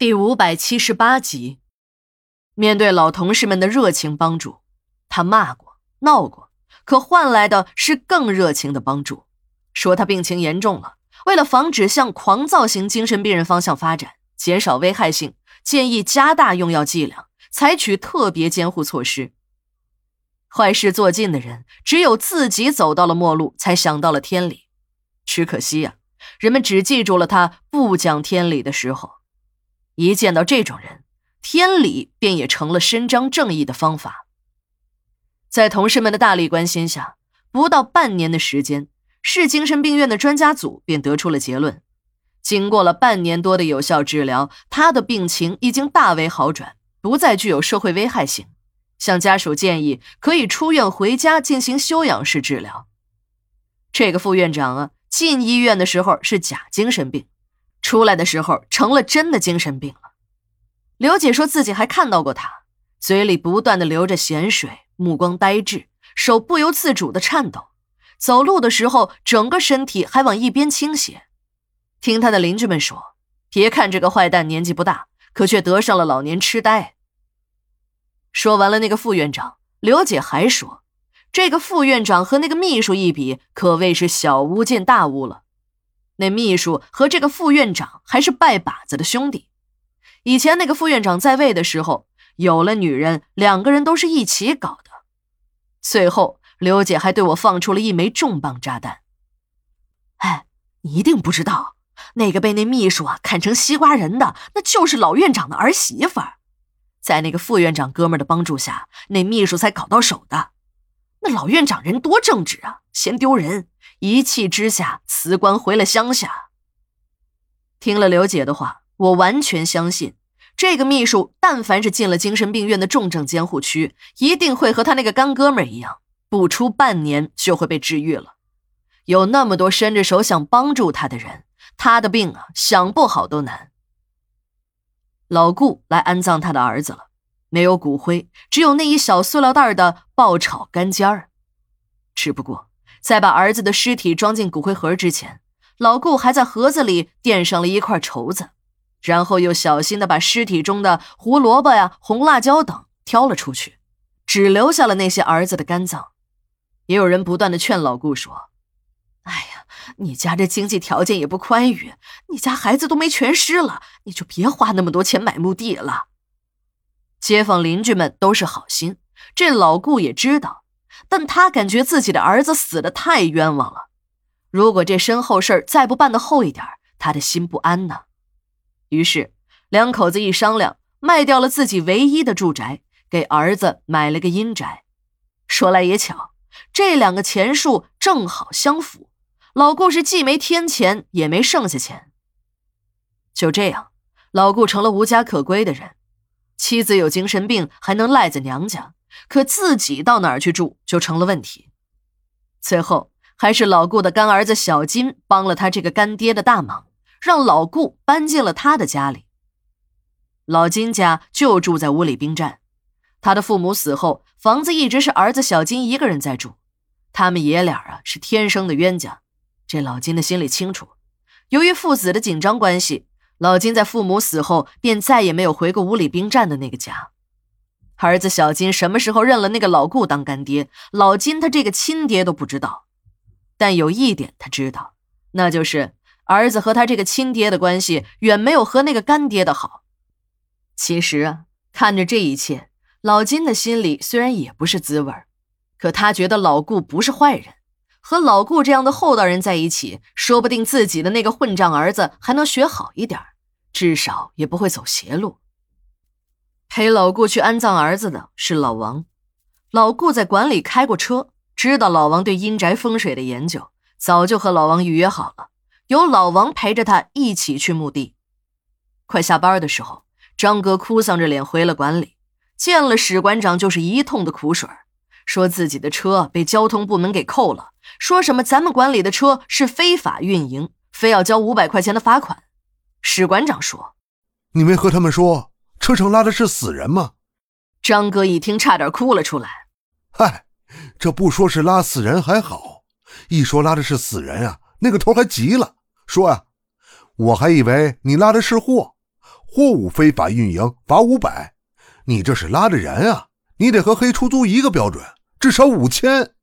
第五百七十八集，面对老同事们的热情帮助，他骂过、闹过，可换来的是更热情的帮助。说他病情严重了，为了防止向狂躁型精神病人方向发展，减少危害性，建议加大用药剂量，采取特别监护措施。坏事做尽的人，只有自己走到了末路，才想到了天理。只可惜呀，人们只记住了他不讲天理的时候。一见到这种人，天理便也成了伸张正义的方法。在同事们的大力关心下，不到半年的时间，市精神病院的专家组便得出了结论：经过了半年多的有效治疗，他的病情已经大为好转，不再具有社会危害性。向家属建议可以出院回家进行休养式治疗。这个副院长啊，进医院的时候是假精神病。出来的时候成了真的精神病了。刘姐说自己还看到过他，嘴里不断的流着咸水，目光呆滞，手不由自主的颤抖，走路的时候整个身体还往一边倾斜。听他的邻居们说，别看这个坏蛋年纪不大，可却得上了老年痴呆。说完了那个副院长，刘姐还说，这个副院长和那个秘书一比，可谓是小巫见大巫了。那秘书和这个副院长还是拜把子的兄弟。以前那个副院长在位的时候，有了女人，两个人都是一起搞的。最后，刘姐还对我放出了一枚重磅炸弹。哎，你一定不知道，那个被那秘书啊砍成西瓜人的，那就是老院长的儿媳妇儿。在那个副院长哥们的帮助下，那秘书才搞到手的。那老院长人多正直啊，嫌丢人。一气之下辞官回了乡下。听了刘姐的话，我完全相信，这个秘书但凡是进了精神病院的重症监护区，一定会和他那个干哥们一样，不出半年就会被治愈了。有那么多伸着手想帮助他的人，他的病啊，想不好都难。老顾来安葬他的儿子了，没有骨灰，只有那一小塑料袋的爆炒干尖儿，只不过。在把儿子的尸体装进骨灰盒之前，老顾还在盒子里垫上了一块绸子，然后又小心的把尸体中的胡萝卜呀、红辣椒等挑了出去，只留下了那些儿子的肝脏。也有人不断的劝老顾说：“哎呀，你家这经济条件也不宽裕，你家孩子都没全尸了，你就别花那么多钱买墓地了。”街坊邻居们都是好心，这老顾也知道。但他感觉自己的儿子死的太冤枉了，如果这身后事再不办的厚一点，他的心不安呢。于是两口子一商量，卖掉了自己唯一的住宅，给儿子买了个阴宅。说来也巧，这两个钱数正好相符，老顾是既没添钱，也没剩下钱。就这样，老顾成了无家可归的人，妻子有精神病，还能赖在娘家。可自己到哪儿去住就成了问题。最后还是老顾的干儿子小金帮了他这个干爹的大忙，让老顾搬进了他的家里。老金家就住在五里兵站，他的父母死后，房子一直是儿子小金一个人在住。他们爷俩啊是天生的冤家，这老金的心里清楚。由于父子的紧张关系，老金在父母死后便再也没有回过五里兵站的那个家。儿子小金什么时候认了那个老顾当干爹？老金他这个亲爹都不知道，但有一点他知道，那就是儿子和他这个亲爹的关系远没有和那个干爹的好。其实啊，看着这一切，老金的心里虽然也不是滋味可他觉得老顾不是坏人，和老顾这样的厚道人在一起，说不定自己的那个混账儿子还能学好一点，至少也不会走邪路。陪老顾去安葬儿子的是老王，老顾在馆里开过车，知道老王对阴宅风水的研究，早就和老王预约好了，由老王陪着他一起去墓地。快下班的时候，张哥哭丧着脸回了馆里，见了史馆长就是一通的苦水，说自己的车被交通部门给扣了，说什么咱们馆里的车是非法运营，非要交五百块钱的罚款。史馆长说：“你没和他们说。”车上拉的是死人吗？张哥一听，差点哭了出来。嗨，这不说是拉死人还好，一说拉的是死人啊，那个头还急了，说呀，我还以为你拉的是货，货物非法运营罚五百。你这是拉的人啊！你得和黑出租一个标准，至少五千。